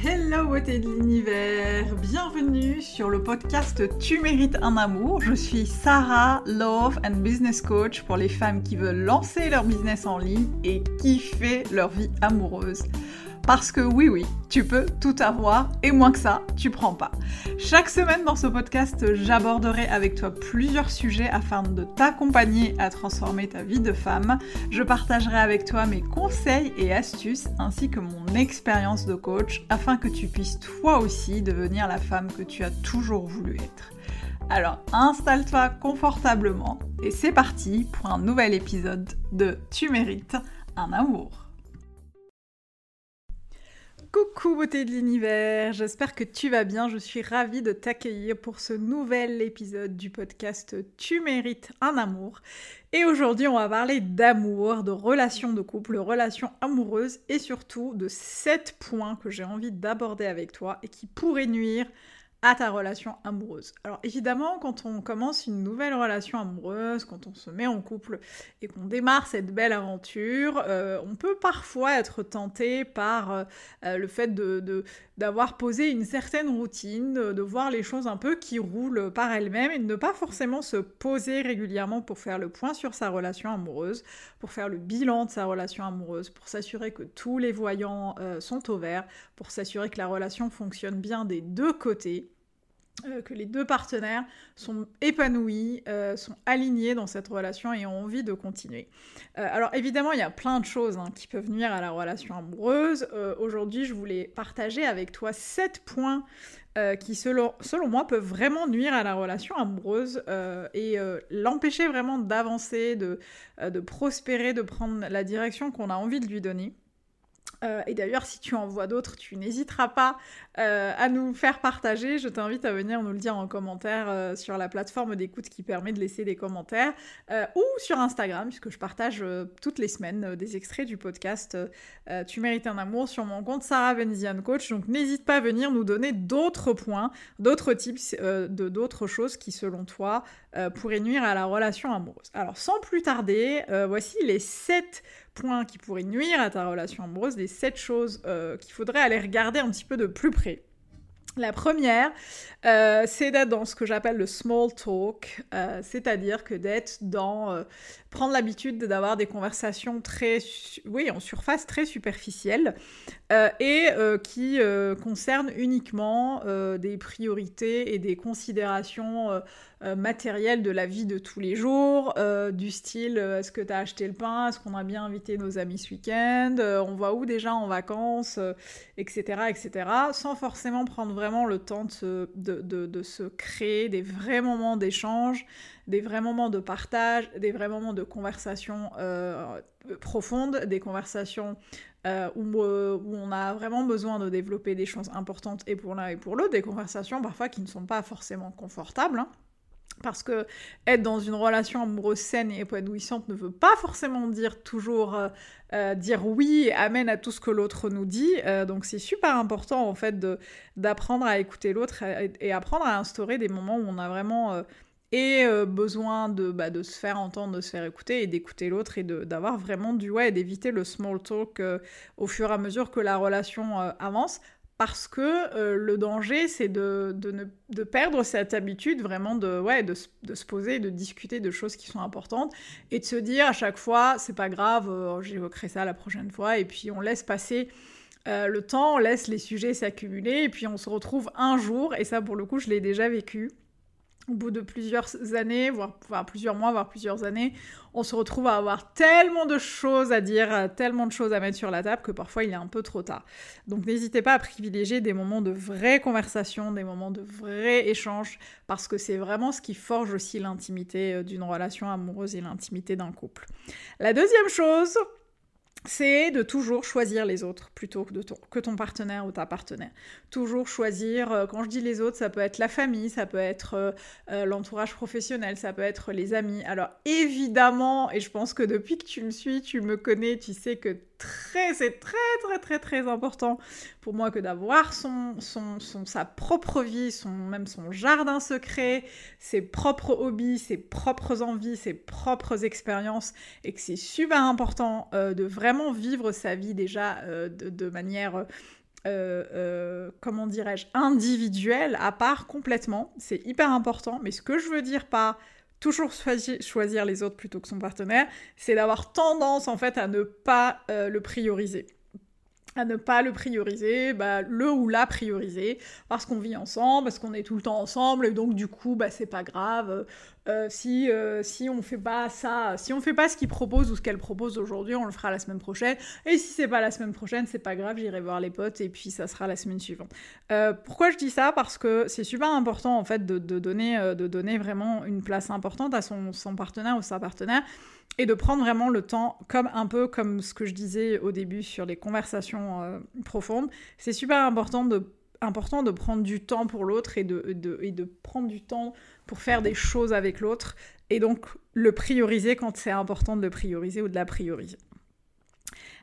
Hello beauté de l'univers, bienvenue sur le podcast Tu mérites un amour. Je suis Sarah, Love and Business Coach pour les femmes qui veulent lancer leur business en ligne et kiffer leur vie amoureuse. Parce que oui, oui, tu peux tout avoir et moins que ça, tu prends pas. Chaque semaine dans ce podcast, j'aborderai avec toi plusieurs sujets afin de t'accompagner à transformer ta vie de femme. Je partagerai avec toi mes conseils et astuces ainsi que mon expérience de coach afin que tu puisses toi aussi devenir la femme que tu as toujours voulu être. Alors installe-toi confortablement et c'est parti pour un nouvel épisode de Tu mérites un amour. Coucou beauté de l'univers, j'espère que tu vas bien, je suis ravie de t'accueillir pour ce nouvel épisode du podcast Tu mérites un amour. Et aujourd'hui on va parler d'amour, de relations de couple, relations amoureuses et surtout de 7 points que j'ai envie d'aborder avec toi et qui pourraient nuire à ta relation amoureuse. Alors évidemment, quand on commence une nouvelle relation amoureuse, quand on se met en couple et qu'on démarre cette belle aventure, euh, on peut parfois être tenté par euh, le fait de, d'avoir posé une certaine routine, de, voir les choses un peu qui roulent par elles-mêmes et de ne pas forcément se poser régulièrement pour faire le point sur sa relation amoureuse, pour faire le bilan de sa relation amoureuse, pour s'assurer que tous les voyants euh, sont au vert, pour s'assurer que la relation fonctionne bien des deux côtés. Euh, que les deux partenaires sont épanouis, euh, sont alignés dans cette relation et ont envie de continuer. Euh, alors évidemment, il y a plein de choses hein, qui peuvent nuire à la relation amoureuse. Aujourd'hui, je voulais partager avec toi sept points qui, selon, moi, peuvent vraiment nuire à la relation amoureuse et l'empêcher vraiment d'avancer, de prospérer, de prendre la direction qu'on a envie de lui donner. Euh, et d'ailleurs, si tu en vois d'autres, tu n'hésiteras pas euh, à nous faire partager. Je t'invite à venir nous le dire en commentaire euh, sur la plateforme d'écoute qui permet de laisser des commentaires ou sur Instagram, puisque je partage toutes les semaines des extraits du podcast Tu mérites un amour sur mon compte Sarah Benzian Coach. Donc n'hésite pas à venir nous donner d'autres points, d'autres tips, de d'autres choses qui, selon toi, pourraient nuire à la relation amoureuse. Alors sans plus tarder, voici les 7 points qui pourraient nuire à ta relation amoureuse, les sept choses euh, qu'il faudrait aller regarder un petit peu de plus près. La première, euh, c'est d'être dans ce que j'appelle le small talk, euh, c'est-à-dire que d'être dans prendre l'habitude d'avoir des conversations très, oui, en surface très superficielles et qui concernent uniquement des priorités et des considérations euh, matériel de la vie de tous les jours, euh, du style euh, est-ce que tu as acheté le pain, est-ce qu'on a bien invité nos amis ce week-end, on va où déjà en vacances, etc., etc., sans forcément prendre vraiment le temps de se, de, se créer des vrais moments d'échange, des vrais moments de partage, des vrais moments de conversation profonde, des conversations où, où, on a vraiment besoin de développer des choses importantes et pour l'un et pour l'autre, des conversations parfois qui ne sont pas forcément confortables. Hein. Parce que être dans une relation amoureuse saine et épanouissante ne veut pas forcément dire toujours euh, euh, dire oui et amen à tout ce que l'autre nous dit. Euh, donc c'est super important en fait d'apprendre à écouter l'autre et, apprendre à instaurer des moments où on a vraiment besoin de, bah, de se faire entendre, de se faire écouter et d'écouter l'autre et d'avoir vraiment du ouais et d'éviter le small talk au fur et à mesure que la relation avance parce que euh, le danger, c'est de, de, perdre cette habitude vraiment de, ouais, de, se poser, de discuter de choses qui sont importantes et de se dire à chaque fois, c'est pas grave, euh, j'évoquerai ça la prochaine fois, et puis on laisse passer euh, le temps, on laisse les sujets s'accumuler, et puis on se retrouve un jour, et ça pour le coup, je l'ai déjà vécu au bout de plusieurs années, voire, plusieurs mois, voire plusieurs années, on se retrouve à avoir tellement de choses à dire, tellement de choses à mettre sur la table que parfois il est un peu trop tard. Donc n'hésitez pas à privilégier des moments de vraie conversation, des moments de vrai échange, parce que c'est vraiment ce qui forge aussi l'intimité euh, d'une relation amoureuse et l'intimité d'un couple. La deuxième chose, c'est de toujours choisir les autres plutôt que, ton, que ton partenaire ou ta partenaire. Toujours choisir, euh, quand je dis les autres, ça peut être la famille, ça peut être euh, euh, l'entourage professionnel, ça peut être les amis. Alors évidemment, et je pense que depuis que tu me suis, tu me connais, tu sais que très, c'est très très très très important pour moi que d'avoir son, sa propre vie, son, même son jardin secret, ses propres hobbies, ses propres envies, ses propres expériences, et que c'est super important de vraiment vivre sa vie déjà de, de, manière comment dirais-je, individuel, à part complètement. C'est hyper important. Mais ce que je veux dire par toujours choisir les autres plutôt que son partenaire, c'est d'avoir tendance en fait à ne pas le prioriser à ne pas le prioriser, bah, le ou la prioriser, parce qu'on vit ensemble, parce qu'on est tout le temps ensemble, et donc du coup, bah, c'est pas grave. Euh, si, euh, si on fait pas ça, si on fait pas ce qu'il propose ou ce qu'elle propose aujourd'hui, on le fera la semaine prochaine. Et si c'est pas la semaine prochaine, c'est pas grave, j'irai voir les potes et puis ça sera la semaine suivante. Euh, pourquoi je dis ça? Parce que c'est super important en fait de, donner, de donner vraiment une place importante à son, partenaire ou sa partenaire et de prendre vraiment le temps, comme un peu comme ce que je disais au début sur les conversations profondes. C'est super important de, important de prendre du temps pour l'autre et de, de, et de prendre du temps pour faire des choses avec l'autre. Et donc le prioriser quand c'est important de le prioriser ou de la prioriser.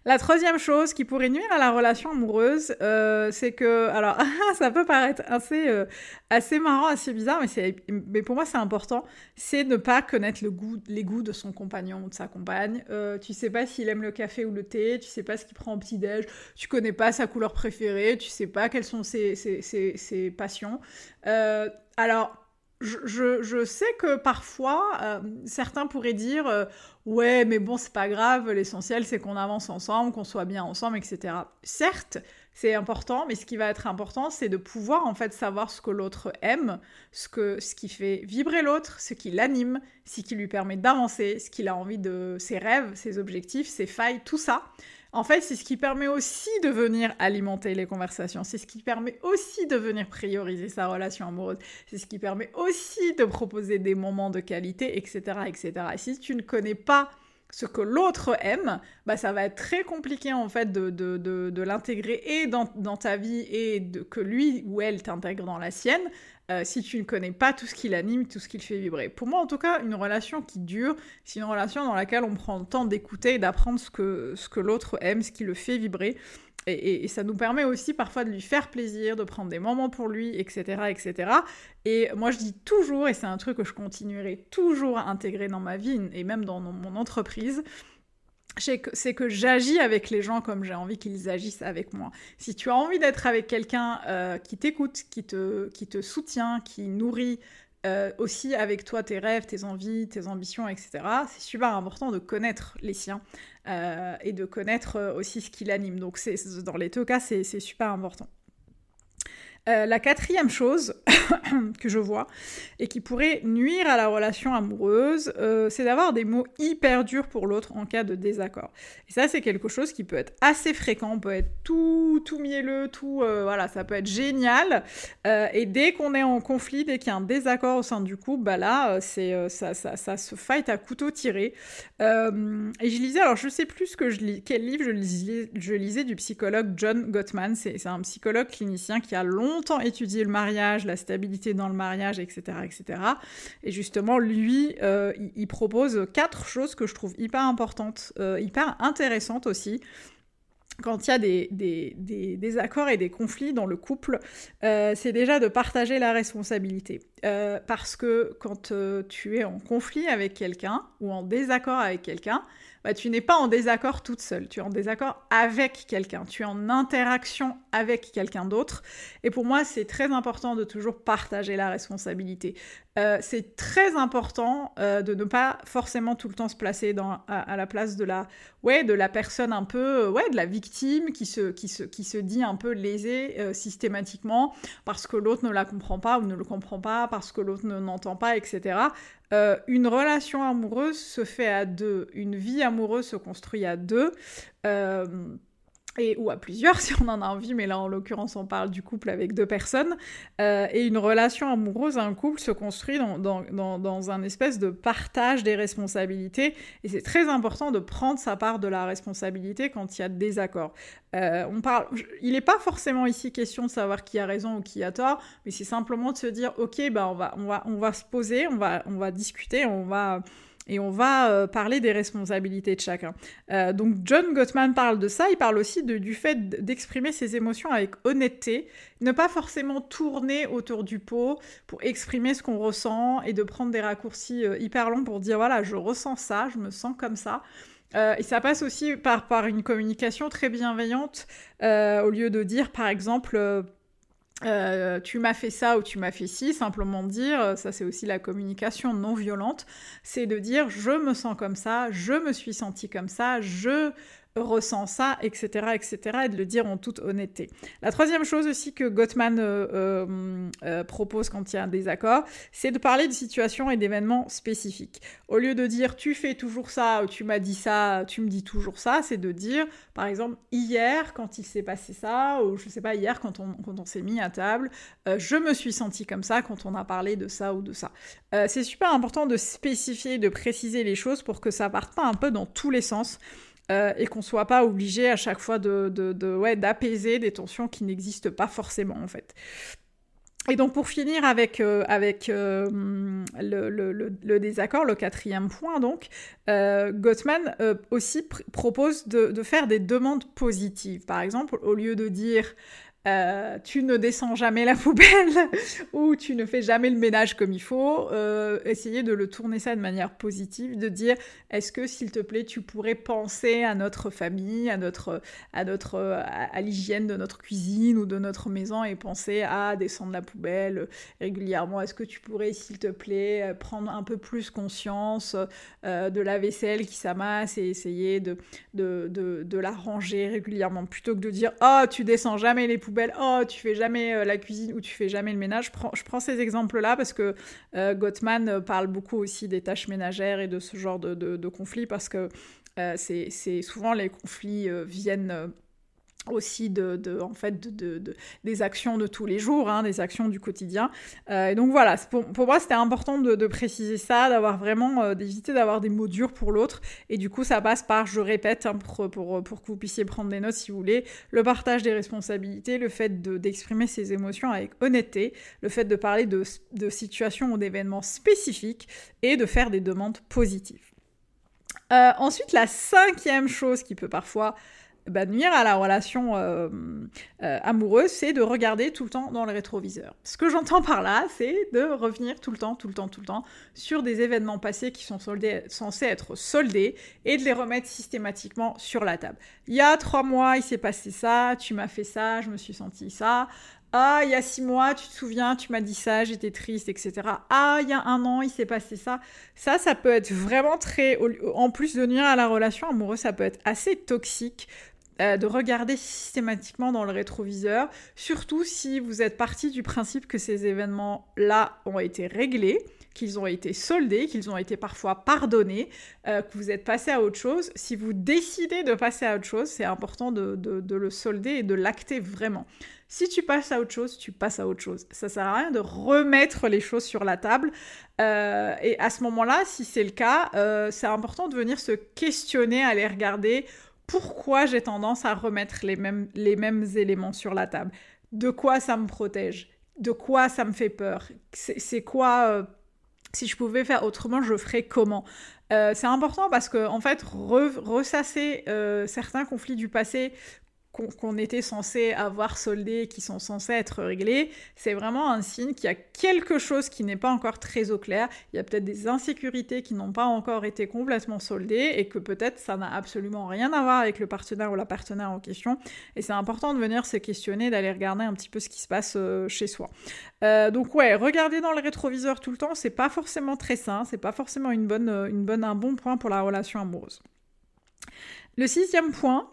La troisième chose qui pourrait nuire à la relation amoureuse, euh, c'est que, alors, ça peut paraître assez, euh, assez marrant, assez bizarre, mais, mais pour moi c'est important, c'est ne pas connaître le goût, les goûts de son compagnon ou de sa compagne. Euh, tu sais pas s'il aime le café ou le thé, tu sais pas ce qu'il prend au petit-déj, tu connais pas sa couleur préférée, tu sais pas quelles sont ses, ses, ses, ses passions. alors, je, sais que parfois, euh, certains pourraient dire euh, Ouais, mais bon, c'est pas grave, l'essentiel c'est qu'on avance ensemble, qu'on soit bien ensemble, etc. Certes, c'est important, mais ce qui va être important, c'est de pouvoir en fait savoir ce que l'autre aime, ce, que, ce qui fait vibrer l'autre, ce qui l'anime, ce qui lui permet d'avancer, ce qu'il a envie de. ses rêves, ses objectifs, ses failles, tout ça. En fait, c'est ce qui permet aussi de venir alimenter les conversations. C'est ce qui permet aussi de venir prioriser sa relation amoureuse. C'est ce qui permet aussi de proposer des moments de qualité, etc., etc. Et si tu ne connais pas ce que l'autre aime, bah ça va être très compliqué en fait de, de, de, l'intégrer et dans, dans, ta vie et de, que lui ou elle t'intègre dans la sienne. Euh, si tu ne connais pas tout ce qui l'anime, tout ce qui le fait vibrer. Pour moi, en tout cas, une relation qui dure, c'est une relation dans laquelle on prend le temps d'écouter et d'apprendre ce que, ce que l'autre aime, ce qui le fait vibrer. Et, ça nous permet aussi parfois de lui faire plaisir, de prendre des moments pour lui, etc., etc. Et moi, je dis toujours, et c'est un truc que je continuerai toujours à intégrer dans ma vie et même dans mon entreprise, c'est que j'agis avec les gens comme j'ai envie qu'ils agissent avec moi. Si tu as envie d'être avec quelqu'un euh, qui t'écoute, qui te, qui te soutient, qui nourrit euh, aussi avec toi tes rêves, tes envies, tes ambitions, etc., c'est super important de connaître les siens euh, et de connaître aussi ce qui l'anime. Donc dans les deux cas, c'est super important. Euh, la quatrième chose que je vois et qui pourrait nuire à la relation amoureuse, euh, c'est d'avoir des mots hyper durs pour l'autre en cas de désaccord. Et ça, c'est quelque chose qui peut être assez fréquent, peut être tout, tout mielleux, tout, euh, voilà, ça peut être génial. et dès qu'on est en conflit, dès qu'il y a un désaccord au sein du couple, bah là, c'est ça, ça, ça, se fight à couteau tiré. et je lisais, alors je sais plus que je lis, quel livre je lisais, je lisais du psychologue John Gottman. C'est un psychologue clinicien qui a longtemps étudié le mariage, la stabilité dans le mariage, etc. etc. Et justement, lui, euh, il, propose quatre choses que je trouve hyper importantes, euh, hyper intéressantes aussi quand il y a des, des, des, accords et des conflits dans le couple, euh, c'est déjà de partager la responsabilité. Parce que quand tu es en conflit avec quelqu'un ou en désaccord avec quelqu'un, bah, tu n'es pas en désaccord toute seule, tu es en désaccord avec quelqu'un, tu es en interaction avec quelqu'un d'autre. Et pour moi, c'est très important de toujours partager la responsabilité. Euh, c'est très important euh, de ne pas forcément tout le temps se placer dans, à, la place de la, ouais, de la personne un peu, euh, ouais, de la victime qui se, qui se, qui se dit un peu lésée systématiquement parce que l'autre ne la comprend pas ou ne le comprend pas, parce que l'autre ne n'entend pas, etc. Euh, une relation amoureuse se fait à deux, une vie amoureuse se construit à deux. Euh, et, ou à plusieurs si on en a envie, mais là en l'occurrence on parle du couple avec deux personnes, euh, et une relation amoureuse, un couple se construit dans, dans, dans, un espèce de partage des responsabilités, et c'est très important de prendre sa part de la responsabilité quand il y a des désaccords. Euh, on parle, il n'est pas forcément ici question de savoir qui a raison ou qui a tort, mais c'est simplement de se dire, ok, bah on va, on va, on va se poser, on va, on va discuter, on va et on va euh, parler des responsabilités de chacun. Euh, donc John Gottman parle de ça, il parle aussi du fait d'exprimer ses émotions avec honnêteté, ne pas forcément tourner autour du pot pour exprimer ce qu'on ressent et de prendre des raccourcis euh, hyper longs pour dire voilà, je ressens ça, je me sens comme ça. et ça passe aussi par, par une communication très bienveillante, au lieu de dire, par exemple, tu m'as fait ça ou tu m'as fait ci, simplement dire, ça c'est aussi la communication non violente, c'est de dire je me sens comme ça, je me suis senti comme ça, je ressent ça, etc., etc., et de le dire en toute honnêteté. La troisième chose aussi que Gottman euh, euh, euh, propose quand il y a un désaccord, c'est de parler de situations et d'événements spécifiques. Au lieu de dire tu fais toujours ça ou tu m'as dit ça, tu me dis toujours ça, c'est de dire, par exemple, hier quand il s'est passé ça, ou je sais pas, hier quand on, quand on s'est mis à table, je me suis senti comme ça quand on a parlé de ça ou de ça. c'est super important de spécifier, de préciser les choses pour que ça parte pas un peu dans tous les sens. Euh, et qu'on soit pas obligé à chaque fois de, de, ouais, d'apaiser des tensions qui n'existent pas forcément en fait. Et donc pour finir avec, euh, avec euh, le, le, désaccord, le quatrième point donc, Gottman aussi propose de, faire des demandes positives. Par exemple, au lieu de dire euh, tu ne descends jamais la poubelle ou tu ne fais jamais le ménage comme il faut, euh, essayer de le tourner ça de manière positive, de dire est-ce que s'il te plaît tu pourrais penser à notre famille, à notre à notre à, l'hygiène de notre cuisine ou de notre maison et penser à descendre la poubelle régulièrement? Est-ce que tu pourrais s'il te plaît prendre un peu plus conscience euh, de la vaisselle qui s'amasse et essayer de de, de, la ranger régulièrement plutôt que de dire oh tu descends jamais les poubelles oh tu fais jamais euh, la cuisine ou tu fais jamais le ménage. Je prends, ces exemples-là parce que euh, Gottman euh, parle beaucoup aussi des tâches ménagères et de ce genre de, de conflits parce que c'est souvent les conflits viennent aussi de, en fait de, des actions de tous les jours, hein, des actions du quotidien. Euh, et donc voilà, pour, pour moi c'était important de, préciser ça, d'avoir vraiment euh, d'éviter d'avoir des mots durs pour l'autre. Et du coup ça passe par, je répète, hein, pour, pour, pour, que vous puissiez prendre des notes si vous voulez, le partage des responsabilités, le fait d'exprimer ses émotions avec honnêteté, le fait de parler de, de situations ou d'événements spécifiques et de faire des demandes positives. Euh, ensuite, la cinquième chose qui peut parfois bah, nuire à la relation euh, euh, amoureuse, c'est de regarder tout le temps dans le rétroviseur. Ce que j'entends par là, c'est de revenir tout le temps, tout le temps, tout le temps sur des événements passés qui sont censés être soldés et de les remettre systématiquement sur la table. Il y a trois mois, il s'est passé ça, tu m'as fait ça, je me suis senti ça. Ah, il y a six mois, tu te souviens, tu m'as dit ça, j'étais triste, etc. Ah, il y a un an, il s'est passé ça. Ça, ça peut être vraiment très... En plus de nuire à la relation amoureuse, ça peut être assez toxique euh, de regarder systématiquement dans le rétroviseur, surtout si vous êtes parti du principe que ces événements-là ont été réglés, qu'ils ont été soldés, qu'ils ont été parfois pardonnés, euh, que vous êtes passé à autre chose. Si vous décidez de passer à autre chose, c'est important de, le solder et de l'acter vraiment. Si tu passes à autre chose, tu passes à autre chose. Ça sert à rien de remettre les choses sur la table. Euh, et à ce moment-là, si c'est le cas, c'est important de venir se questionner, aller regarder pourquoi j'ai tendance à remettre les mêmes, les mêmes éléments sur la table? De quoi ça me protège? De quoi ça me fait peur? C'est quoi... Euh, si je pouvais faire autrement, je ferais comment? Euh, C'est important parce que, en fait, ressasser euh, certains conflits du passé qu'on était censé avoir soldés, qui sont censés être réglés, c'est vraiment un signe qu'il y a quelque chose qui n'est pas encore très au clair. Il y a peut-être des insécurités qui n'ont pas encore été complètement soldées et que peut-être ça n'a absolument rien à voir avec le partenaire ou la partenaire en question. Et c'est important de venir se questionner, d'aller regarder un petit peu ce qui se passe euh, chez soi. Euh, donc ouais, regarder dans le rétroviseur tout le temps, c'est pas forcément très sain, c'est pas forcément une bonne, une bonne, un bon point pour la relation amoureuse. Le sixième point,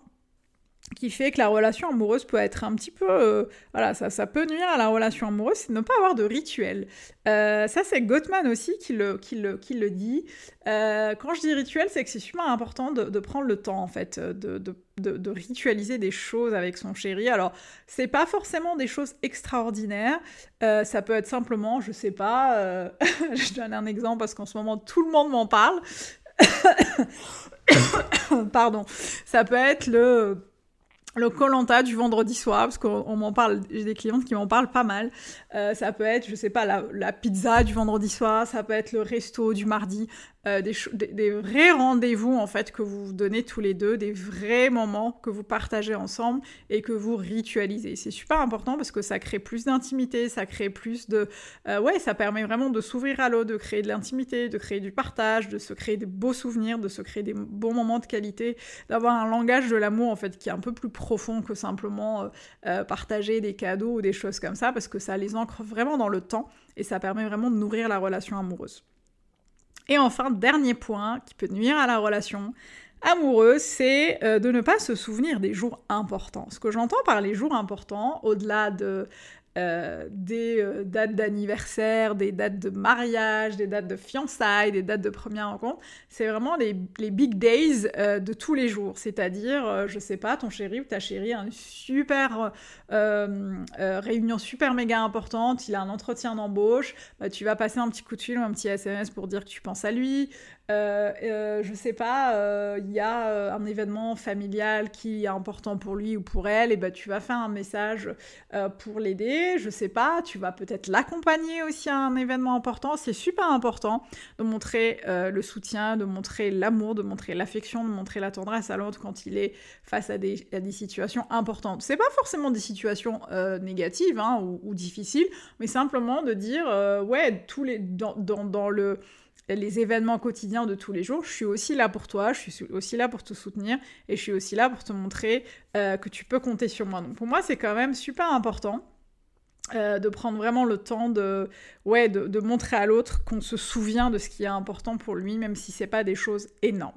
qui fait que la relation amoureuse peut être un petit peu... Euh, voilà, ça, ça peut nuire à la relation amoureuse, c'est ne pas avoir de rituel. Euh, ça, c'est Gottman aussi qui le, qui le, qui le dit. Euh, quand je dis rituel, c'est que c'est super important de, de, prendre le temps, en fait, de, de, de, ritualiser des choses avec son chéri. Alors, c'est pas forcément des choses extraordinaires. ça peut être simplement, je sais pas, je donne un exemple parce qu'en ce moment, tout le monde m'en parle. Pardon. Ça peut être le le Colanta du vendredi soir, parce qu'on m'en parle, j'ai des clientes qui m'en parlent pas mal. Euh, ça peut être, je sais pas, la, la, pizza du vendredi soir, ça peut être le resto du mardi, euh, des, vrais rendez-vous en fait que vous vous donnez tous les deux, des vrais moments que vous partagez ensemble et que vous ritualisez. C'est super important parce que ça crée plus d'intimité, ça crée plus de... Euh, ouais, ça permet vraiment de s'ouvrir à l'autre, de créer de l'intimité, de créer du partage, de se créer des beaux souvenirs, de se créer des bons moments de qualité, d'avoir un langage de l'amour en fait qui est un peu plus profond que simplement euh, partager des cadeaux ou des choses comme ça parce que ça les ancre vraiment dans le temps et ça permet vraiment de nourrir la relation amoureuse. Et enfin, dernier point qui peut nuire à la relation amoureuse, c'est euh, de ne pas se souvenir des jours importants. Ce que j'entends par les jours importants, au-delà de euh, des euh, dates d'anniversaire, des dates de mariage, des dates de fiançailles, des dates de première rencontre. C'est vraiment les, big days euh, de tous les jours. C'est-à-dire, je sais pas, ton chéri ou ta chérie a une super réunion super méga importante, il a un entretien d'embauche, bah, tu vas passer un petit coup de fil ou un petit SMS pour dire que tu penses à lui. Je sais pas, il y a un événement familial qui est important pour lui ou pour elle, et ben tu vas faire un message pour l'aider. Je sais pas, tu vas peut-être l'accompagner aussi à un événement important. C'est super important de montrer le soutien, de montrer l'amour, de montrer l'affection, de montrer la tendresse à l'autre quand il est face à des, situations importantes. C'est pas forcément des situations négatives hein, ou, difficiles, mais simplement de dire ouais tous les dans, dans, dans le les événements quotidiens de tous les jours, je suis aussi là pour toi, je suis aussi là pour te soutenir et je suis aussi là pour te montrer euh, que tu peux compter sur moi. Donc pour moi, c'est quand même super important. Euh, de prendre vraiment le temps de, ouais, de, montrer à l'autre qu'on se souvient de ce qui est important pour lui, même si c'est pas des choses énormes.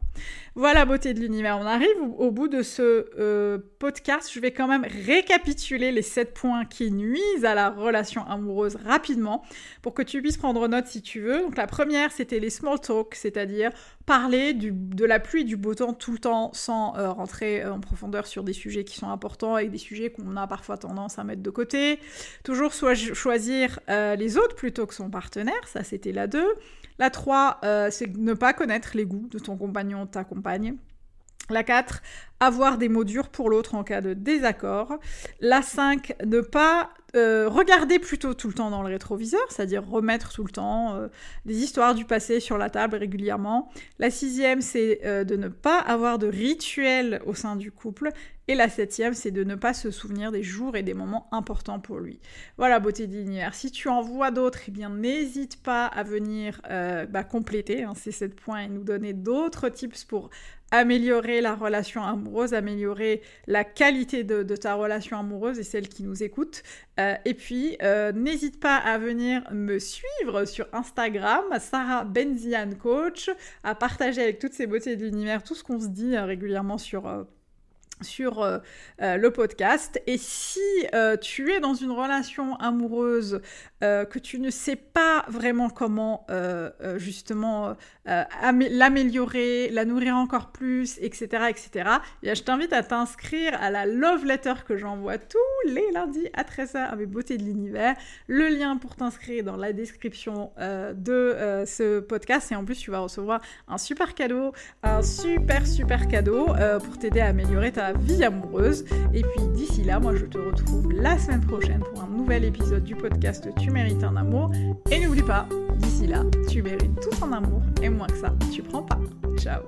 Voilà, beauté de l'univers. On arrive au, bout de ce euh, podcast. Je vais quand même récapituler les 7 points qui nuisent à la relation amoureuse rapidement pour que tu puisses prendre note si tu veux. Donc la première, c'était les small talk, c'est-à-dire parler de la pluie du beau temps tout le temps sans euh, rentrer en profondeur sur des sujets qui sont importants et des sujets qu'on a parfois tendance à mettre de côté. Toujours choisir euh, les autres plutôt que son partenaire, ça c'était la 2. La 3, euh, c'est ne pas connaître les goûts de ton compagnon ou de ta compagne. La 4, avoir des mots durs pour l'autre en cas de désaccord. La 5, ne pas euh, regarder plutôt tout le temps dans le rétroviseur, c'est-à-dire remettre tout le temps euh, des histoires du passé sur la table régulièrement. La sixième, c'est euh, de ne pas avoir de rituel au sein du couple. Et la septième, c'est de ne pas se souvenir des jours et des moments importants pour lui. Voilà, beauté d'univers. Si tu en vois d'autres, eh bien, n'hésite pas à venir bah, compléter hein, ces sept points et nous donner d'autres tips pour améliorer la relation amoureuse, améliorer la qualité de, ta relation amoureuse et celle qui nous écoute. Euh, et puis, euh, n'hésite pas à venir me suivre sur Instagram, Sarah Benzian Coach, à partager avec toutes ces beautés de l'univers tout ce qu'on se dit euh, régulièrement sur sur euh, euh, le podcast. Et si euh, tu es dans une relation amoureuse que tu ne sais pas vraiment comment justement l'améliorer, la nourrir encore plus, etc., etc., eh je t'invite à t'inscrire à la love letter que j'envoie tous les lundis à 13h avec Beauté de l'univers. Le lien pour t'inscrire dans la description de ce podcast. Et en plus, tu vas recevoir un super cadeau, un super super cadeau pour t'aider à améliorer vie amoureuse. Et puis d'ici là, moi je te retrouve la semaine prochaine pour un nouvel épisode du podcast Tu mérites un amour. Et n'oublie pas, d'ici là, tu mérites tout ton amour et moins que ça, tu prends pas. Ciao